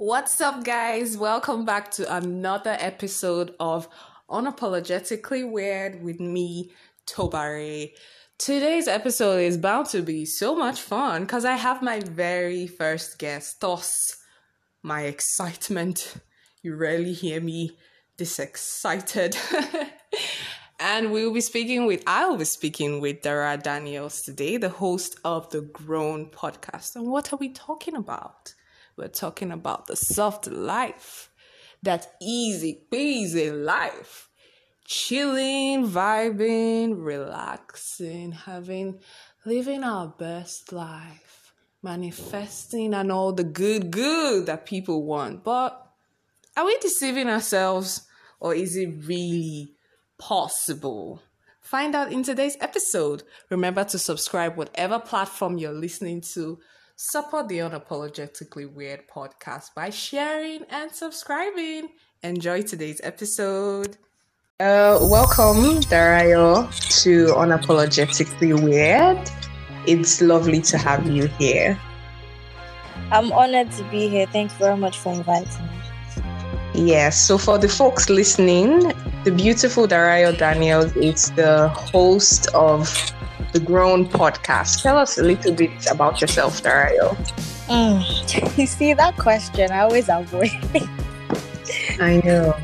What's up, guys? Welcome back to another episode of Unapologetically Weird with me, Tobare. Today's episode is bound to be so much fun because I have my very first guest, thus my excitement. You rarely hear me this excited. and we'll be speaking with, I'll be speaking with Dara Daniels today, the host of the Grown podcast. And what are we talking about? We're talking about the soft life, that easy peasy life. Chilling, vibing, relaxing, having, living our best life, manifesting and all the good, good that people want. But are we deceiving ourselves or is it really possible? Find out in today's episode. Remember to subscribe whatever platform you're listening to Support the Unapologetically Weird podcast by sharing and subscribing. Enjoy today's episode. Uh, welcome, Darayo, to Unapologetically Weird. It's lovely to have you here. I'm honored to be here. Thank you very much for inviting me. Yes, so for the folks listening, the beautiful Darayo Daniels is the host of the Grown podcast. Tell us a little bit about yourself, Darayo. Mm. You see, that question I always avoid. I know.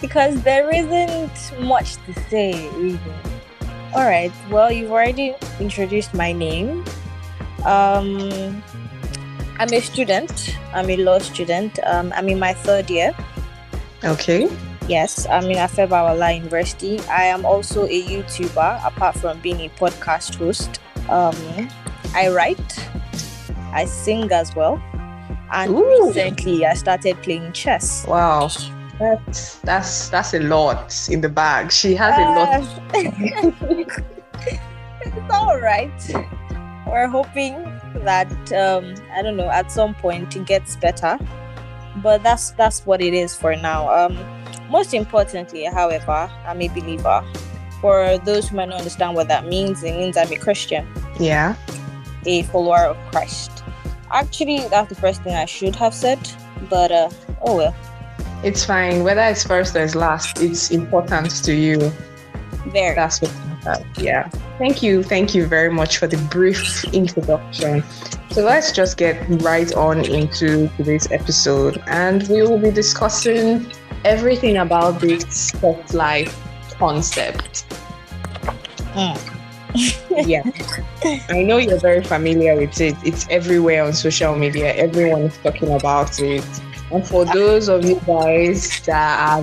Because there isn't much to say, really. All right. Well, you've already introduced my name. Um, I'm a student. I'm a law student. Um, I'm in my third year. Okay. Yes, I'm in Afe Babalola University. I am also a YouTuber, apart from being a podcast host. Um, I write, I sing as well, and Ooh. recently I started playing chess. Wow, that's that's that's a lot in the bag. She has a lot. Uh, it's all right. We're hoping that um, I don't know at some point it gets better, but that's that's what it is for now. Um, most importantly, however, I'm a believer. For those who might not understand what that means, it means I'm a Christian. Yeah. A follower of Christ. Actually, that's the first thing I should have said, but uh, oh well. It's fine. Whether it's first or it's last, it's important to you. Very. That's what yeah. Thank you. Thank you very much for the brief introduction. So let's just get right on into today's episode, and we will be discussing everything about this soft life concept. Mm. yeah. I know you're very familiar with it. It's everywhere on social media. Everyone is talking about it. And for those of you guys that are,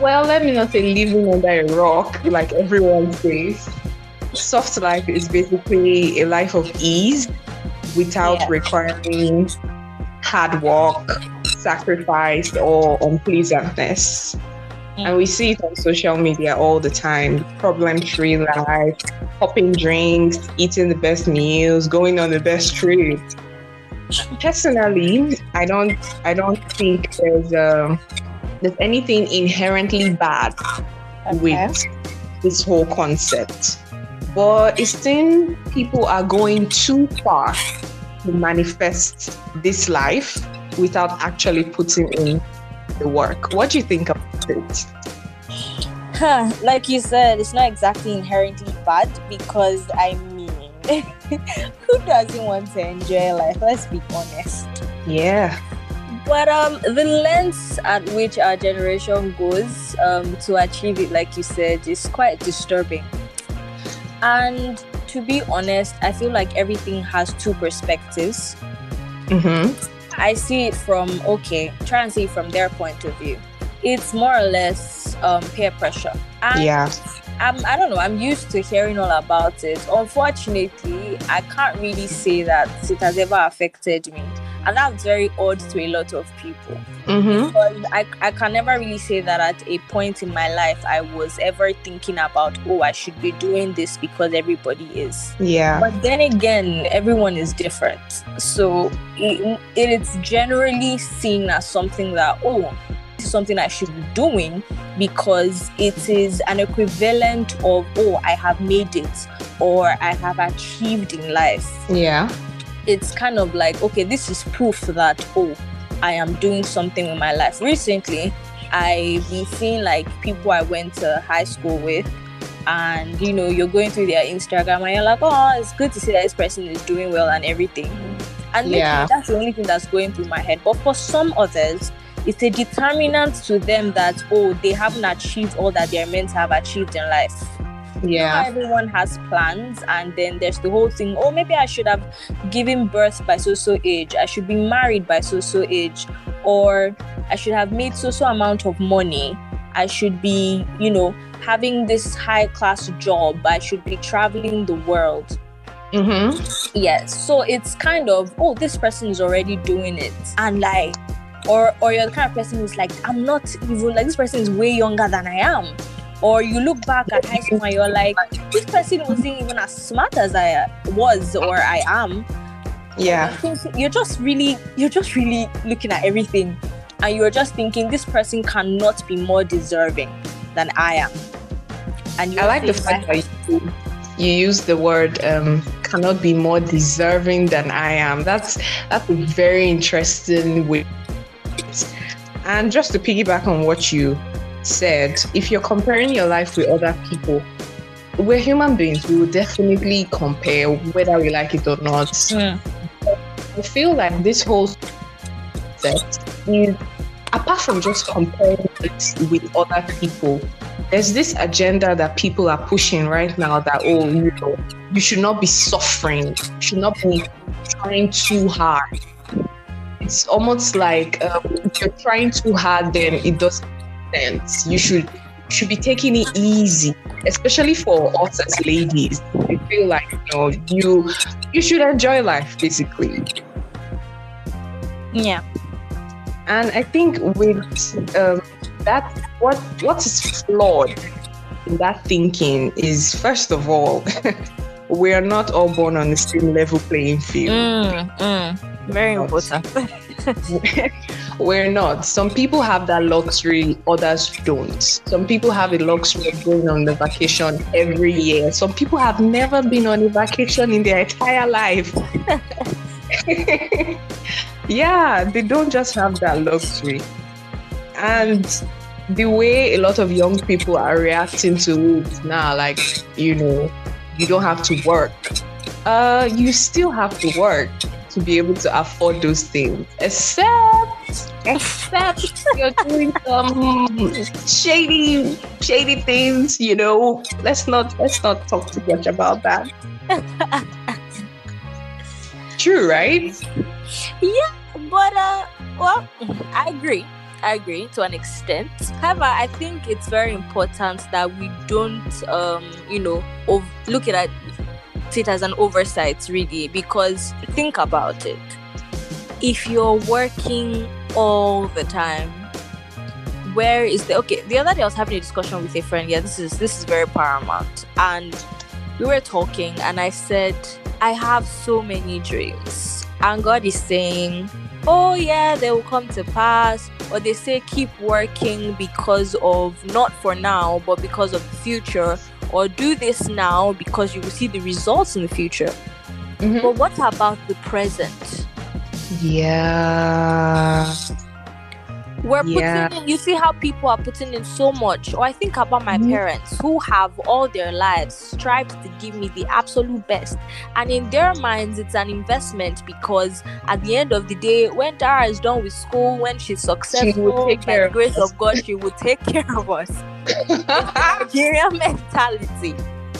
well, let me not say living under a rock, like everyone says, soft life is basically a life of ease without yeah. requiring hard work, sacrifice or unpleasantness. Mm. And we see it on social media all the time. Problem free life, popping drinks, eating the best meals, going on the best trips. Personally, I don't I don't think there's um there's anything inherently bad okay. with this whole concept. But it seems people are going too far to manifest this life without actually putting in the work. What do you think about it? Huh, like you said, it's not exactly inherently bad because I mean, who doesn't want to enjoy life? Let's be honest. Yeah. But um, the lengths at which our generation goes um, to achieve it, like you said, is quite disturbing. And to be honest, I feel like everything has two perspectives. Mm-hmm. I see it from okay, try and see it from their point of view. It's more or less um, peer pressure. And yeah. I'm, I don't know. I'm used to hearing all about it. Unfortunately, I can't really say that it has ever affected me and that's very odd to a lot of people. Mm-hmm. I, I can never really say that at a point in my life i was ever thinking about oh i should be doing this because everybody is. Yeah. But then again everyone is different. So it, it is generally seen as something that oh something i should be doing because it is an equivalent of oh i have made it or i have achieved in life. Yeah it's kind of like okay this is proof that oh I am doing something with my life. Recently, I've been seeing like people I went to high school with, and you know, you're going through their Instagram and you're like, oh, it's good to see that this person is doing well and everything. And yeah. that's the only thing that's going through my head. But for some others, it's a determinant to them that oh, they haven't achieved all that they're meant to have achieved in life yeah. everyone has plans and then there's the whole thing oh maybe i should have given birth by so so age. I should be married by so so age. Or i should have made so so amount of money. I should be you know having this high class job. I should be traveling the world. Mm-hmm. yes. So it's kind of oh this person is already doing it. And like or or you're the kind of person who's like i'm not even like this person is way younger than i am or you look back at high school and you're like, this person wasn't even as smart as I was or I am. Yeah. You're just really, you're just really looking at everything and you're just thinking this person cannot be more deserving than I am. And I like the fact that you, you use the word um, cannot be more deserving than I am. That's that's a very interesting way. And just to piggyback on what you said, if you're comparing your life with other people, we're human beings. We will definitely compare whether we like it or not. Mm. I feel like this whole set is apart from just comparing it with other people, there's this agenda that people are pushing right now that oh you know you should not be suffering, you should not be trying too hard. It's almost like um, if you're trying too hard, then it doesn't sense. You should should be taking it easy, especially for us as ladies. I feel like you know you you should enjoy life basically. Yeah. And I think with um, that, what what is flawed in that thinking is first of all, we are not all born on the same level playing field. Mm, mm, very important. We're not. Some people have that luxury, others don't. Some people have a luxury of going on the vacation every year. Some people have never been on a vacation in their entire life. yeah, they don't just have that luxury. And the way a lot of young people are reacting to it now, like, you know, you don't have to work. Uh, you still have to work to be able to afford those things, except except you're doing some shady shady things. You know, let's not let's not talk too much about that. True, right? Yeah, but uh, well, I agree. I agree to an extent. However, I think it's very important that we don't, um, you know, look at it as an oversight, really, because think about it. If you're working all the time, where is the okay? The other day I was having a discussion with a friend. Yeah, this is this is very paramount, and we were talking, and I said I have so many dreams, and God is saying, "Oh yeah, they will come to pass." Or they say keep working because of not for now, but because of the future or do this now because you will see the results in the future. Mm-hmm. But what about the present? Yeah. We're yeah. putting in, you see how people are putting in so much. Or I think about my mm-hmm. parents who have all their lives strived to give me the absolute best. And in their minds, it's an investment because at the end of the day, when Dara is done with school, when she's successful, she will take care by the grace of God, she will take care of us. Nigerian mentality.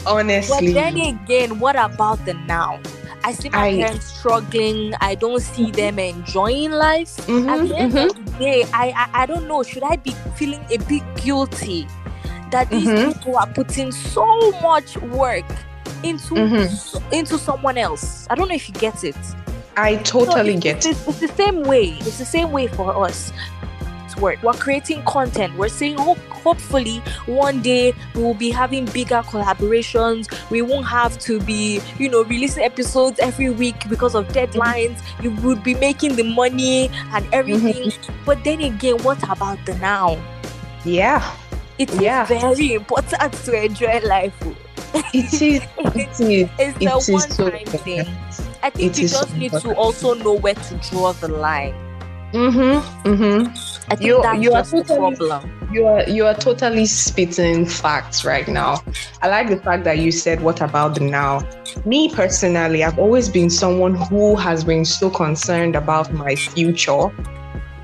Honestly. But then again, what about the now? I see my I, parents struggling. I don't see them enjoying life. Mm-hmm, At the end mm-hmm. of the day, I, I I don't know. Should I be feeling a bit guilty that these mm-hmm. people are putting so much work into mm-hmm. into someone else? I don't know if you get it. I totally so get it. It's, it's the same way. It's the same way for us work. We're creating content. We're saying hope hopefully one day we will be having bigger collaborations. We won't have to be, you know, releasing episodes every week because of deadlines. You would be making the money and everything. Mm-hmm. But then again, what about the now? Yeah. It's yeah. very important to enjoy life. It is. It is. it's it a one time so thing. I think it you just need to also know where to draw the line Mm-hmm. Mm-hmm. I think You- that's you are just the totally- problem. You are you are totally spitting facts right now. I like the fact that you said what about the now. Me personally, I've always been someone who has been so concerned about my future.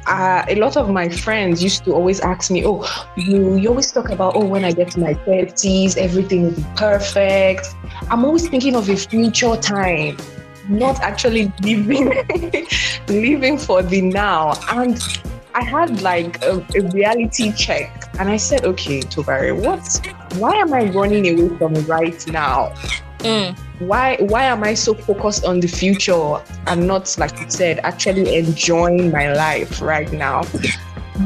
Uh, a lot of my friends used to always ask me, "Oh, you you always talk about oh when I get to my thirties, everything will be perfect." I'm always thinking of a future time, not actually living living for the now. And I had like a, a reality check, and I said, "Okay, Tobari, what? Why am I running away from right now? Mm. Why? Why am I so focused on the future and not, like you said, actually enjoying my life right now?"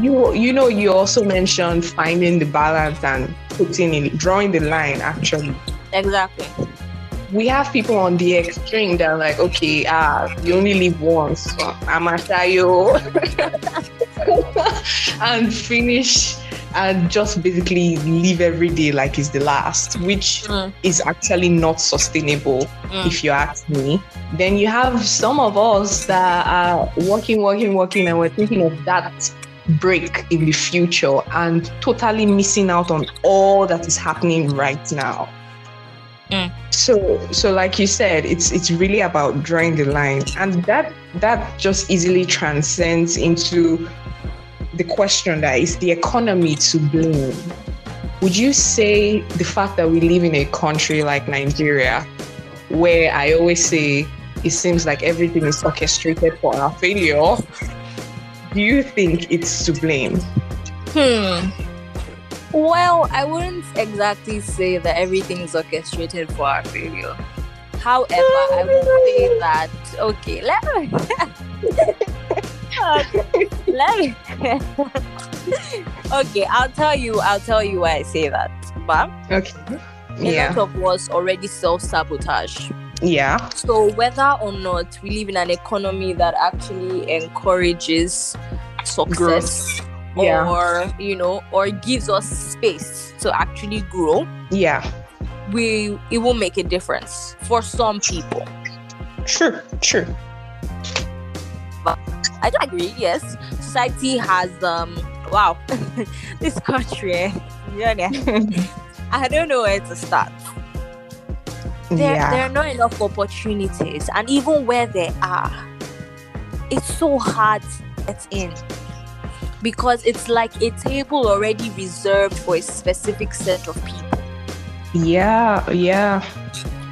You, you know, you also mentioned finding the balance and putting in, drawing the line. Actually, Exactly. We have people on the extreme that are like, okay, ah, you only live once. So I'm a shayo and finish and just basically live every day like it's the last, which Mm. is actually not sustainable Mm. if you ask me. Then you have some of us that are working, working, working, and we're thinking of that break in the future and totally missing out on all that is happening right now. Mm. So, so like you said, it's it's really about drawing the line, and that that just easily transcends into the question that is the economy to blame. Would you say the fact that we live in a country like Nigeria, where I always say it seems like everything is orchestrated for our failure, do you think it's to blame? Hmm. Well, I wouldn't exactly say that everything is orchestrated for our failure. However, I would say that okay, let me okay, let me okay, I'll tell you, I'll tell you why I say that. But Okay. a lot of us already self-sabotage. Yeah. So whether or not we live in an economy that actually encourages success Yeah. or you know or gives us space to actually grow, Yeah. we it will make a difference for some people. True. True. I do agree, yes. Society has um wow this country eh, yeah, I don't know where to start. there, yeah. there are not enough opportunities and even where there are it's so hard to get in because it's like a table already reserved for a specific set of people Yeah. Yeah.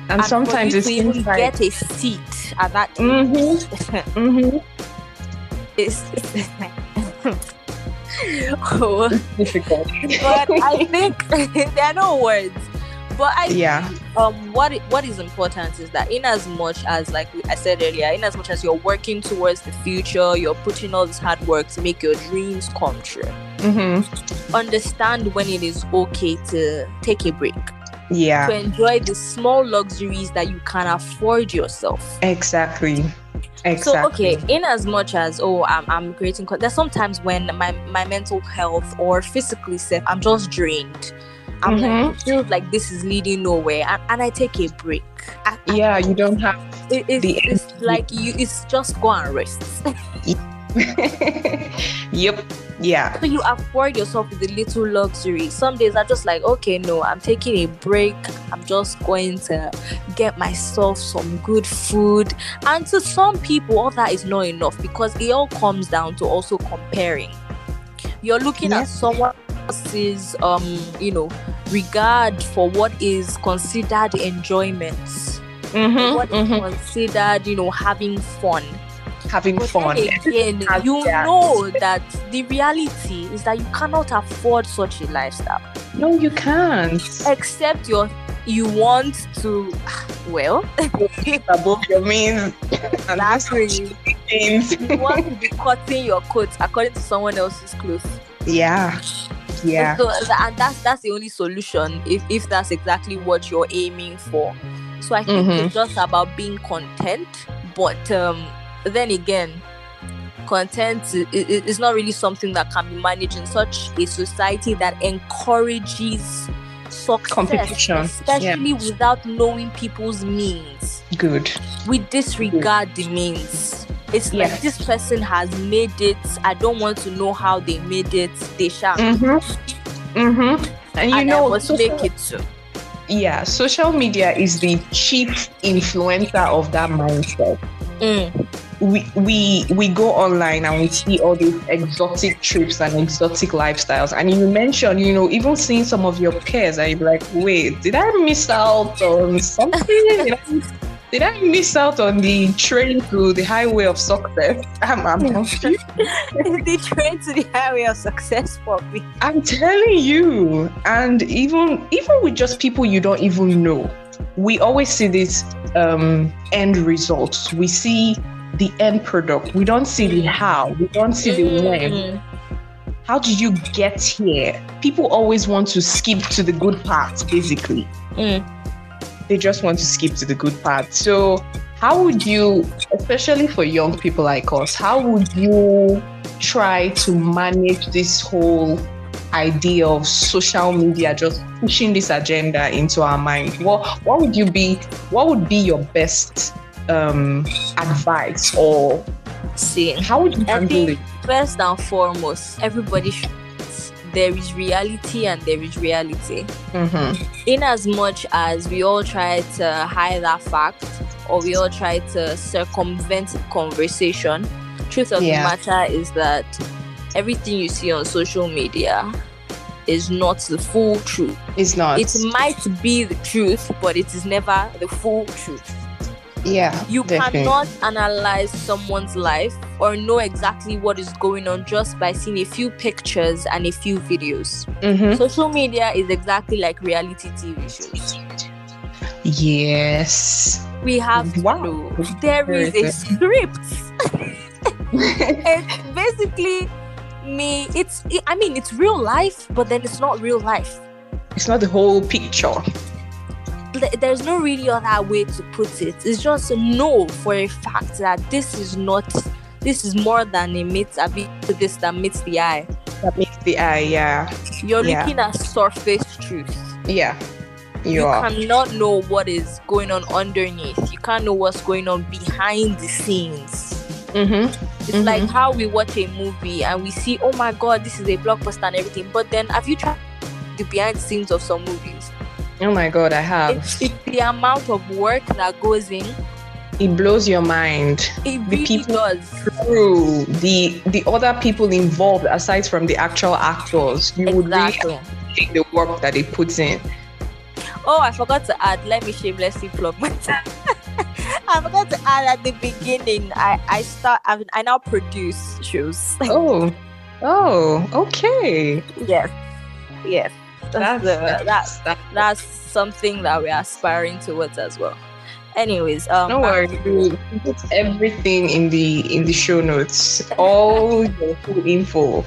And, for sometimes you even like get a seat at that table Mhm. Mhm. is oh, difficult. but i think there are no words but i Yeah. um what what is important is that in as much as like i said earlier in as much as you're working towards the future you're putting all this hard work to make your dreams come true Mm-hmm. understand when it is okay to take a break Yeah. to enjoy the small luxuries that you can afford yourself Exactly. Exactly. so okay in as much as oh i'm, I'm creating there's sometimes when my my mental health or physically self i'm just drained i'm like mm-hmm. it feels like this is leading nowhere and, and i take a break I, I- Yeah, you don't have. it, it's, it's like you it's just go and rest yep. Yeah. so you afford yourself with a little luxury some days i'm just like okay no i'm taking a break i'm just going to get myself some good food and to some people all that is not enough because it all comes down to also comparing you're looking Yeah. at someone else's um you know regard for what is considered enjoyment Mm-hmm. what is considered you know having fun Having But fun. again, you that. know that the reality is that you cannot afford such a lifestyle. No, you can't. Except your you want to well Above your means. And that's really you want to be cutting your coat according to someone else's clothes. Yeah. Yeah. So and that's that's the only solution if, if that's exactly what you're aiming for. So I think Mhm. it's just about being content, but um then again, content is not really something that can be managed in such a society that encourages success, Competition, especially without knowing people's means. Good. We disregard the means. It's Yeah. like this person has made it. I don't want to know how they made it. They shall. Mm-hmm. Mm-hmm. And you and know, I must social- make it too. yeah, social media is the chief influencer of that mindset. Mm. we we we go online and we see all these exotic trips and exotic lifestyles and you mentioned you know even seeing some of your peers and you're like wait did i miss out on something did I, miss out on the train to the highway of success i'm, I'm, confused. they train to the highway of success for me. I'm telling you and even even with just people you don't even know we always see this um end results we see the end product we don't see the how we don't see the when Mm. how did you get here? People always want to skip to the good parts, basically. Mm. They just want to skip to the good part. So, how would you, especially for young people like us, how would you try to manage this whole idea of social media just pushing this agenda into our mind? What what would you be what would be your best um advice or See, how would you handle it? first and foremost, everybody should. There is reality and there is reality. Mhm. in as much as we all try to hide that fact or we all try to circumvent conversation truth of Yeah. the matter is that everything you see on social media is not the full truth It's not. it might be the truth but it is never the full truth yeah. you definitely. cannot analyze someone's life or know exactly what is going on just by seeing a few pictures and a few videos Mhm. social media is exactly like reality tv shows Yes. we have Wow. there is a script. it's basically me. It's I mean it's real life, but then it's not real life. it's not the whole picture. There's no really other way to put it. It's just a know for a fact that this is not. This is more than a meets a bit to this that meets the eye. That meets the eye, yeah. You're Yeah. looking at surface truth. Yeah. You, you are. cannot know what is going on underneath. You can't know what's going on behind the scenes. Mm-hmm. It's Mhm. like how we watch a movie and we see, oh my god, this is a blockbuster and everything. But then, have you tried the behind the scenes of some movies? Oh my god, I have. It's, it's the amount of work that goes in. It blows your mind. It The really people- does. True. The the other people involved aside from the actual actors, you would really Exactly. think the work that they put in. Oh, I forgot to add. Let me shamelessly plug myself. I forgot to add at the beginning. I I start. I, I now produce shows. Oh. Oh, okay. yes, yes. That's, the, that, that's, that's something that we're aspiring towards as well. Anyways, um, no we'll put everything in the in the show notes. All your full info,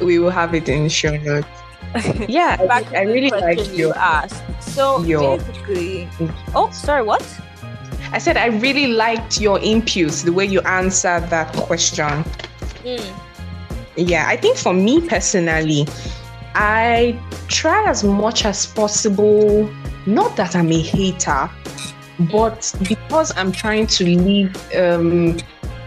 we will have it in the show notes. Yeah, I, back to I really like you your. asked. So your- basically, oh, sorry, what? I said I really liked your inputs, the way you answered that question. Mm, Yeah, I think for me personally, I try as much as possible. Not that I'm a hater, but because I'm trying to live um,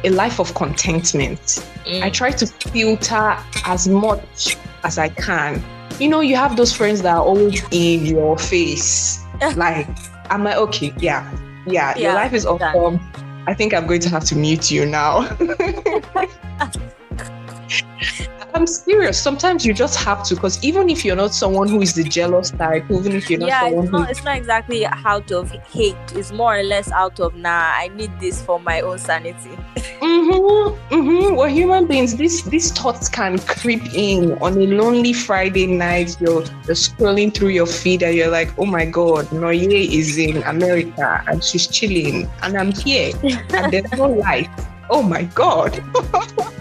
a life of contentment, mm. I try to filter as much as I can. You know, you have those friends that are always in your face. like, I'm like, okay, yeah, yeah, your life is done. awesome. I think I'm going to have to mute you now. I'm serious. Sometimes you just have to, because even if you're not someone who is the jealous type, even if you're not yeah, someone it's who not, it's not exactly out of hate. It's more or less out of nah. I need this for my own sanity. Mm-hmm, mm-hmm. We're human beings. These these thoughts can creep in on a lonely Friday night. You're, you're scrolling through your feed and you're like, oh my god, Noye is in America and she's chilling and I'm here and there's no life. Oh my god.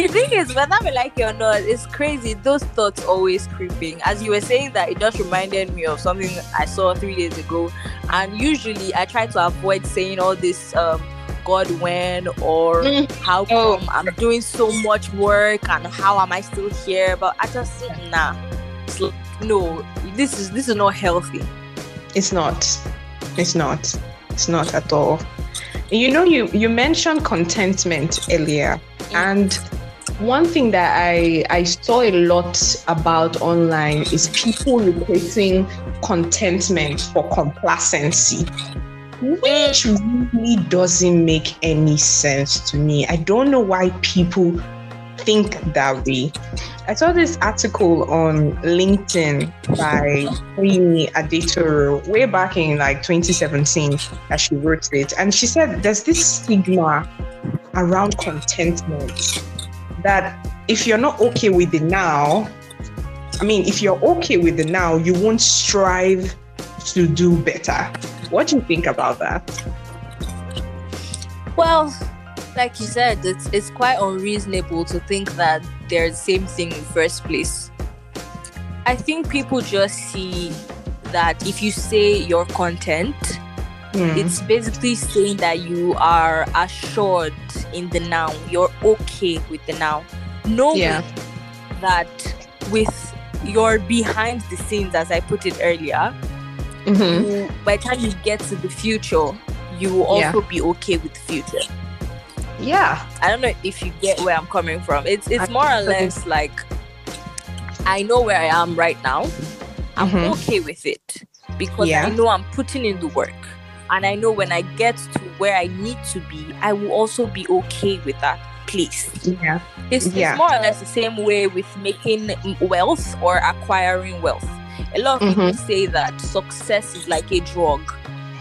The thing is, whether we like it or not, it's crazy. Those thoughts always creeping. As you were saying that, it just reminded me of something I saw three days ago. And usually, I try to avoid saying all this, um, God when or Mm. how Oh. come I'm doing so much work and how am I still here? But I just nah. It's like, no, this is this is not healthy. It's not. It's not. It's not at all. You know, you you mentioned contentment earlier, and one thing that I I saw a lot about online is people replacing contentment for complacency, which really doesn't make any sense to me. I don't know why people think that way. I saw this article on LinkedIn by Queenie Adetoro way back in like 2017 that she wrote it. And she said there's this stigma around contentment that if you're not okay with the now, I mean, if you're okay with the now, you won't strive to do better. What do you think about that? Well, like you said, it's it's quite unreasonable to think that they're the same thing in the first place. I think people just see that if you say you're content, Hmm. it's basically saying that you are assured in the now. You're okay with the now. Knowing Yeah. that with your behind the scenes, as I put it earlier, Mhm. you, by the time you get to the future, you will Yeah. also be okay with the future. Yeah. I don't know if you get where I'm coming from. It's it's I more or less like I know where I am right now. I'm Mhm. okay with it because Yeah. I know I'm putting in the work. And I know when I get to where I need to be, I will also be okay with that place. Yeah. It's, Yeah. it's more or less the same way with making wealth or acquiring wealth. A lot of people Mhm. say that success is like a drug.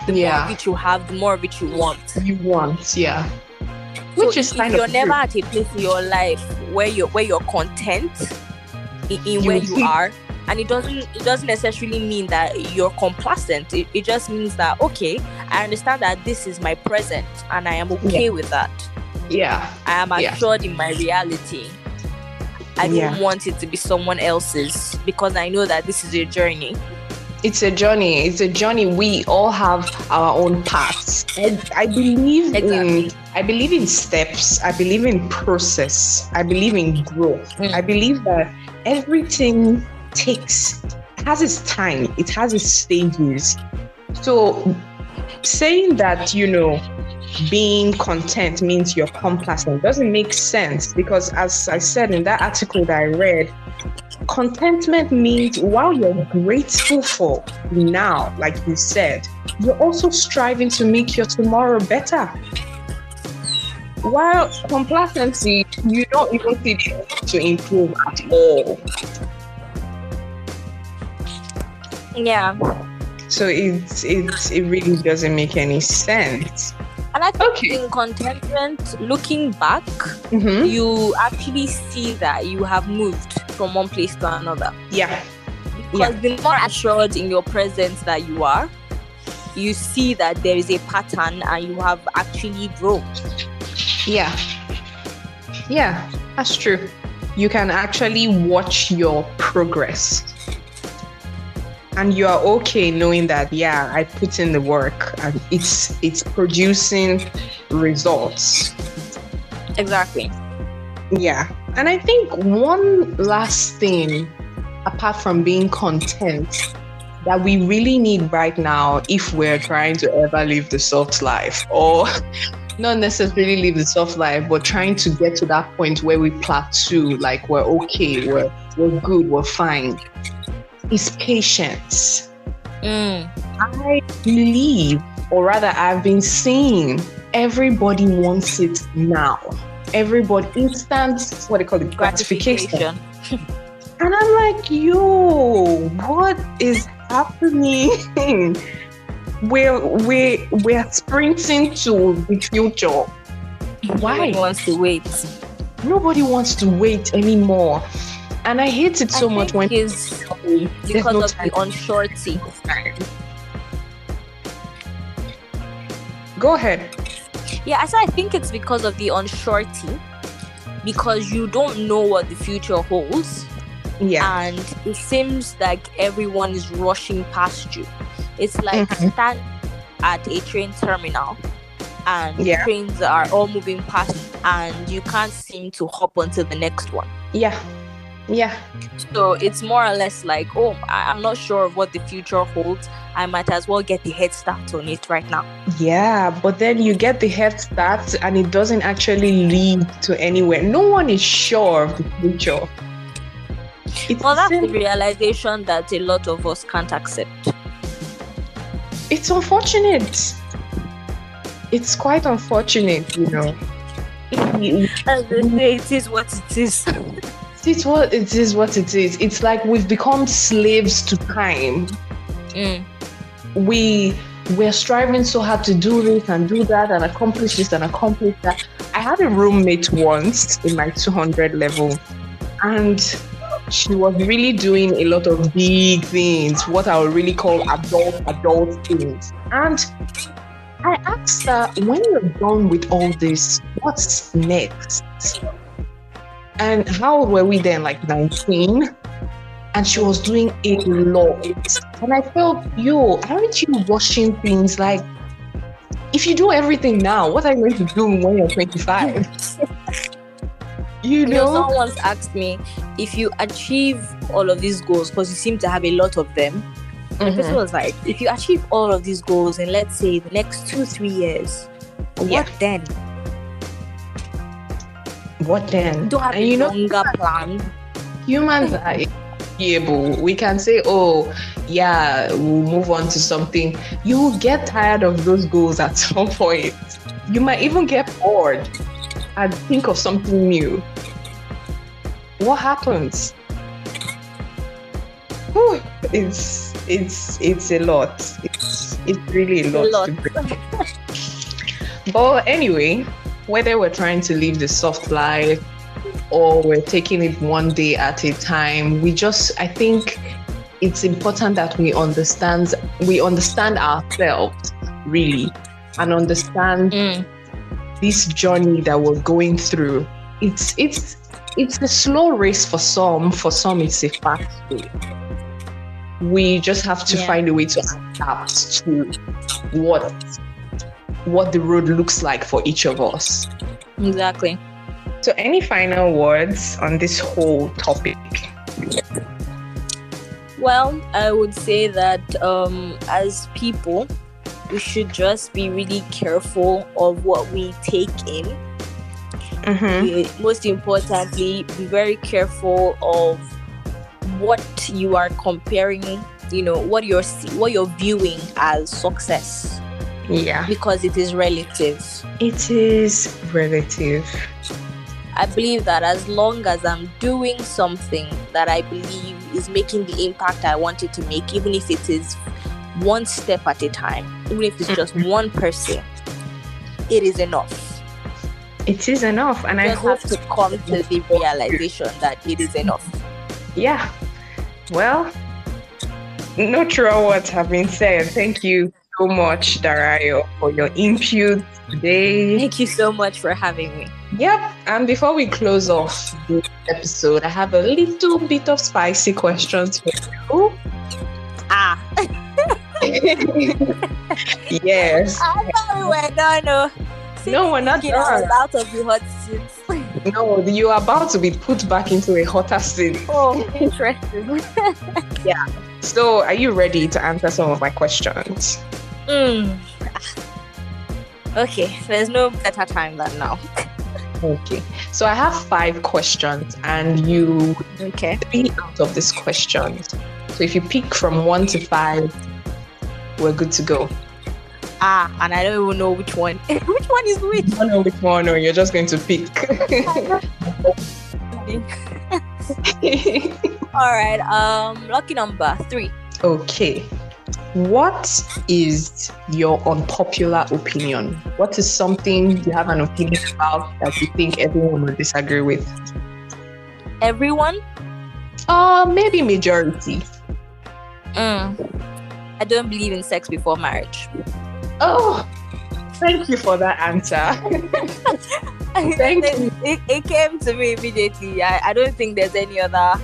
The more of it you have, the more of it you want. You want, yeah. So Which is if kind you're of never true. at a place in your life where you're where you're content in, in You where you are and it doesn't it doesn't necessarily mean that you're complacent it, it just means that okay i understand that this is my present and i am okay with that Yeah. i am Yeah. assured in my reality i don't Yeah. want it to be someone else's because i know that this is a journey It's a journey. It's a journey. We all have our own paths. and I believe Exactly. in I believe in steps. I believe in process. I believe in growth. Mm. I believe that everything takes has its time. It has its stages. So saying that, you know, being content means you're complacent doesn't make sense because as I said in that article that I read, contentment means while you're grateful for now, like you said, you're also striving to make your tomorrow better. While complacency, you don't even see the need to improve at all. Yeah So it's it's it really doesn't make any sense. and i think Okay. in contentment looking back Mm-hmm. you actually see that you have moved from one place to another Yeah. Because the more assured in your presence that you are, you see that there is a pattern and you have actually grown. Yeah. Yeah, that's true. You can actually watch your progress. And you are okay knowing that yeah, I put in the work and it's it's producing results. Exactly. Yeah. And I think one last thing apart from being content that we really need right now if we're trying to ever live the soft life or not necessarily live the soft life but trying to get to that point where we plateau like we're okay we're, we're good we're fine is patience Mm. i believe or rather i've been seeing everybody wants it now everybody instant what they call it gratification Gratification. and I'm like, yo, what is happening? We're we're we're sprinting to the future. Why? Nobody wants to wait. Nobody wants to wait anymore. And I hate it so I much when it's because no of time. the unsurety. Go ahead. Yeah, I said I think it's because of the unsurety. Because you don't know what the future holds. Yeah. and it seems like everyone is rushing past you. It's like Mhm. stand at a train terminal and Yeah. trains are all moving past and you can't seem to hop onto the next one. Yeah. Yeah. So it's more or less like, oh, I'm not sure of what the future holds. I might as well get the head start on it right now. Yeah, but then you get the head start and it doesn't actually lead to anywhere. No one is sure of the future. It's Well, that's the realization that a lot of us can't accept. it's unfortunate. It's quite unfortunate, you know. As they say, it is what it is. It's what it is what it is. It's like we've become slaves to time. Mm. We we're striving so hard to do this and do that and accomplish this and accomplish that. I had a roommate once in my 200 level, and she was really doing a lot of big things, what I would really call adult adult things. And I asked her, when you're done with all this, what's next? And how old were we then? Like 19? And she was doing a lot. And I felt, yo, aren't you rushing things? Like, if you do everything now, what are you going to do when you're 25? you You know, know? someone once asked me if you achieve all of these goals, because you seem to have a lot of them. The Mm-hmm. person was like, if you achieve all of these goals in, let's say, the next two, three years, Yeah. what then? What then? Don't have and a you know, longer plan. humans are able. We can say, oh, yeah, we'll move on to something. You will get tired of those goals at some point. You might even get bored and think of something new. What happens? Whew, it's it's it's a lot. It's it's really a A lot. lot. to. But anyway, whether we're trying to live the soft life or we're taking it one day at a time, we just I think it's important that we understand we understand ourselves really and understand Mm. this journey that we're going through. It's it's it's a slow race for some, for some it's a fast race. We just have to Yeah. find a way to adapt to what what the road looks like for each of us. Exactly. So any final words on this whole topic? Well, I would say that um, as people, we should just be really careful of what we take in. Mm-hmm. Most importantly, be very careful of what you are comparing. You know what you're what you're viewing as success Yeah. because it is relative. It is relative. I believe that as long as I'm doing something that I believe is making the impact I want it to make, even if it is one step at a time, even if it's just mm-hmm. one person, it is enough. It is enough. And You I just hope have to come to the realization that it is enough. Yeah. Well, no true words have been said. Thank you so much, Darayo, for your input today. Thank you so much for having me. Yep. And before we close off this episode, I have a little bit of spicy questions for you. Ah, yes. I thought we were done. Oh. No, we're not Thinking I was done. out of the hot seat. No, you are about to be put back into a hotter seat. oh, interesting. Yeah. So, are you ready to answer some of my questions? Mm. Okay, there's no better time than now. Okay. So, I have five questions, and you Okay. three out of these questions. So if you pick from one to five, we're good to go. Ah, and I don't even know which one. which one is which? I don't know which one, or you're just going to pick. All right. Um, lucky number three. okay. What is your unpopular opinion? What is something you have an opinion about that you think everyone will disagree with? Everyone. Uh, maybe majority. Mm. I don't believe in sex before marriage. Oh, thank you for that answer. Thank it, you. It, it came to me immediately. I, I don't think there's any other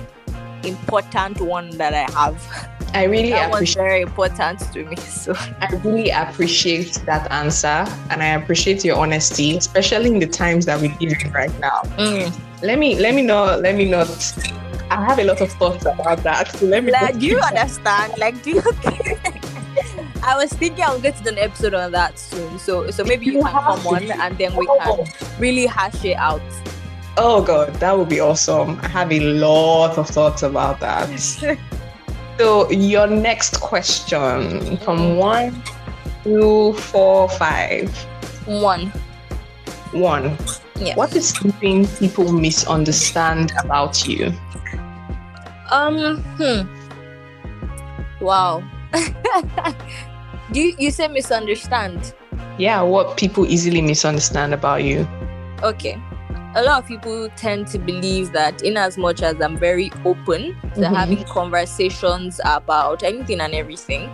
important one that I have. I really That was appreciate very important to me. So I really appreciate that answer and I appreciate your honesty, especially in the times that we live in right now. mm. Let me let me not let me not I have a lot of thoughts about that. So let me. Like, do you understand? Like, do you? I was thinking I'll get to do an episode on that soon. So, so maybe you can come on and then we can really hash it out. Oh god, that would be awesome. I have a lot of thoughts about that. so your next question from one, two, four, five. One. One. Yeah. What is something people misunderstand about you? Um. Hmm. Wow. Do you, you say misunderstand? Yeah, what people easily misunderstand about you. Okay. A lot of people tend to believe that, in as much as I'm very open to Mhm. having conversations about anything and everything,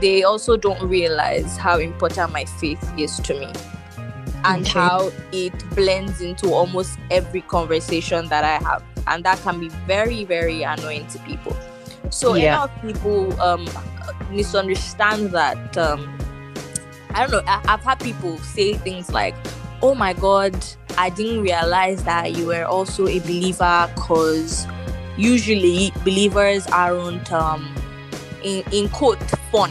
they also don't realize how important my faith is to me and Okay. how it blends into almost every conversation that I have. And that can be very, very annoying to people. So, a lot of people um, misunderstand that. Um, I don't know. I, I've had people say things like, "Oh my God, I didn't realize that you were also a believer." Because usually believers aren't, um, in in quote, fun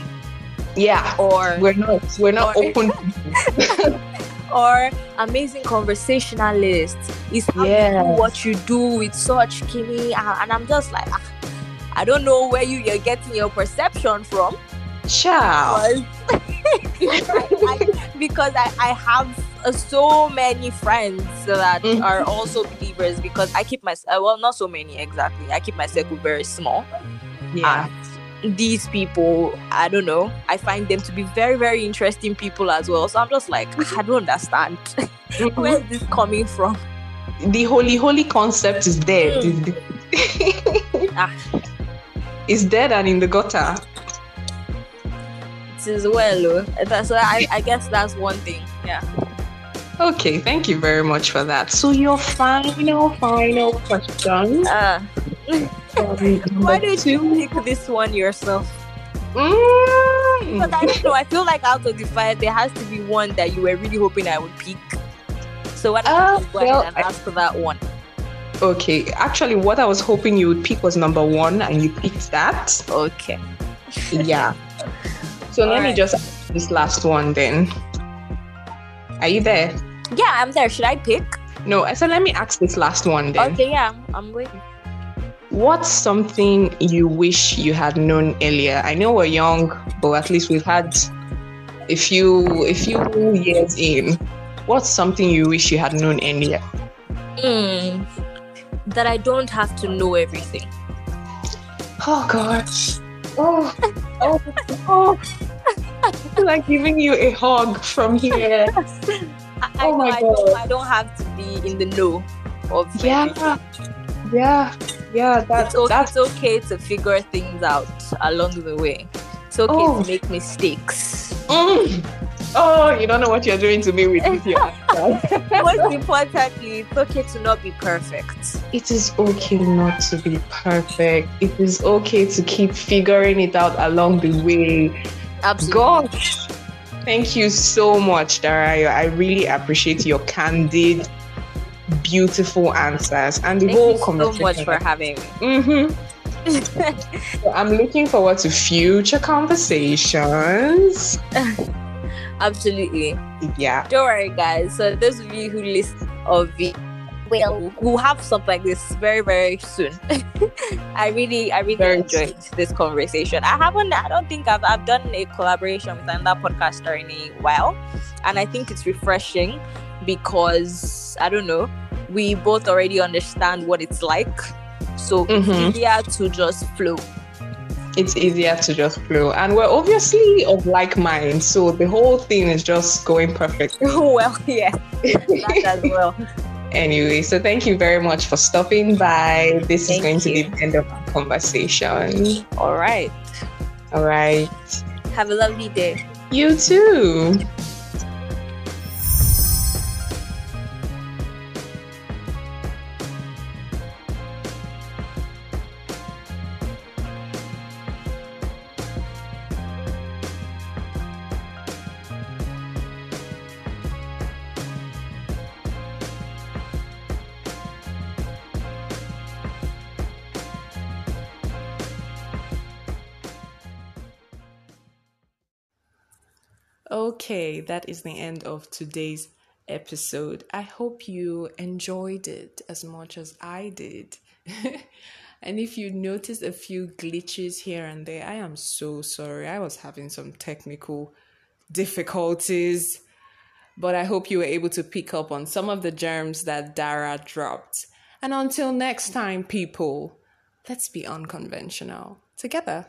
Yeah. or We're not we're not Or- open or amazing conversationalists. Yes. what you do with such Kimmy, uh, and I'm just like. "Ah, I don't know where you, you're getting your perception from. because because I, I have uh, so many friends that Mhm. are also believers because I keep my well not so many exactly I keep my circle very small Yeah. and these people I don't know I find them to be very very interesting people as well so I'm just like I don't understand Mhm. where is this coming from the holy holy concept is dead. Mm. Ah. It's dead and in the gutter. it is as well oh. that's I, I guess that's one thing yeah Okay, thank you very much for that. So your final, final question. uh, why number did you pick this one yourself Mm. But I don't know. I feel like out of the five, there has to be one that you were really hoping I would pick. So why don't Uh, you go ahead and I- ask for that one? Okay, actually, what I was hoping you would pick was number one, and you picked that. Okay. Yeah. So let me just ask this last one then. Are you there? Yeah, I'm there. Should I pick? No, I said let me ask this last one then. Okay, yeah, I'm, I'm waiting. What's something you wish you had known earlier? I know we're young, but at least we've had a few a few years in. What's something you wish you had known earlier? Hmm. That I don't have to know everything. Oh gosh. Oh, oh, oh. I feel like giving you a hug from here. I, Oh my I, don't, God. I don't have to be in the know of everything. Yeah, yeah, yeah. It's, That's o- that's it's okay to figure things out along the way. It's okay Oh. to make mistakes. Mm. Oh, you don't know what you're doing to me with your. Most importantly, it's okay to not be perfect. It is okay not to be perfect. It is okay to keep figuring it out along the way. Absolutely. Gosh, thank you so much, Darayo. I really appreciate your candid, beautiful answers and the Thank whole you so much for having me. Mhm. So I'm looking forward to future conversations. Absolutely. Yeah. Don't worry, guys. So those of you who listen of it will will have stuff like this very very soon. I really I really Very enjoyed this conversation. I haven't I don't think I've I've done a collaboration with another podcaster in a while, and I think it's refreshing because I don't know we both already understand what it's like, so Mhm. it's easier to just flow. It's easier to just flow. And we're obviously of like mind. So the whole thing is just going perfect. well, yeah, that as well. Anyway, so thank you very much for stopping by. This Thank is going to be the end of our conversation. All right. All right. Have a lovely day. You too. That is the end of today's episode. I hope you enjoyed it as much as I did. and if you notice a few glitches here and there, I am so sorry. I was having some technical difficulties, but I hope you were able to pick up on some of the germs that Dara dropped. And until next time, people, let's be unconventional together.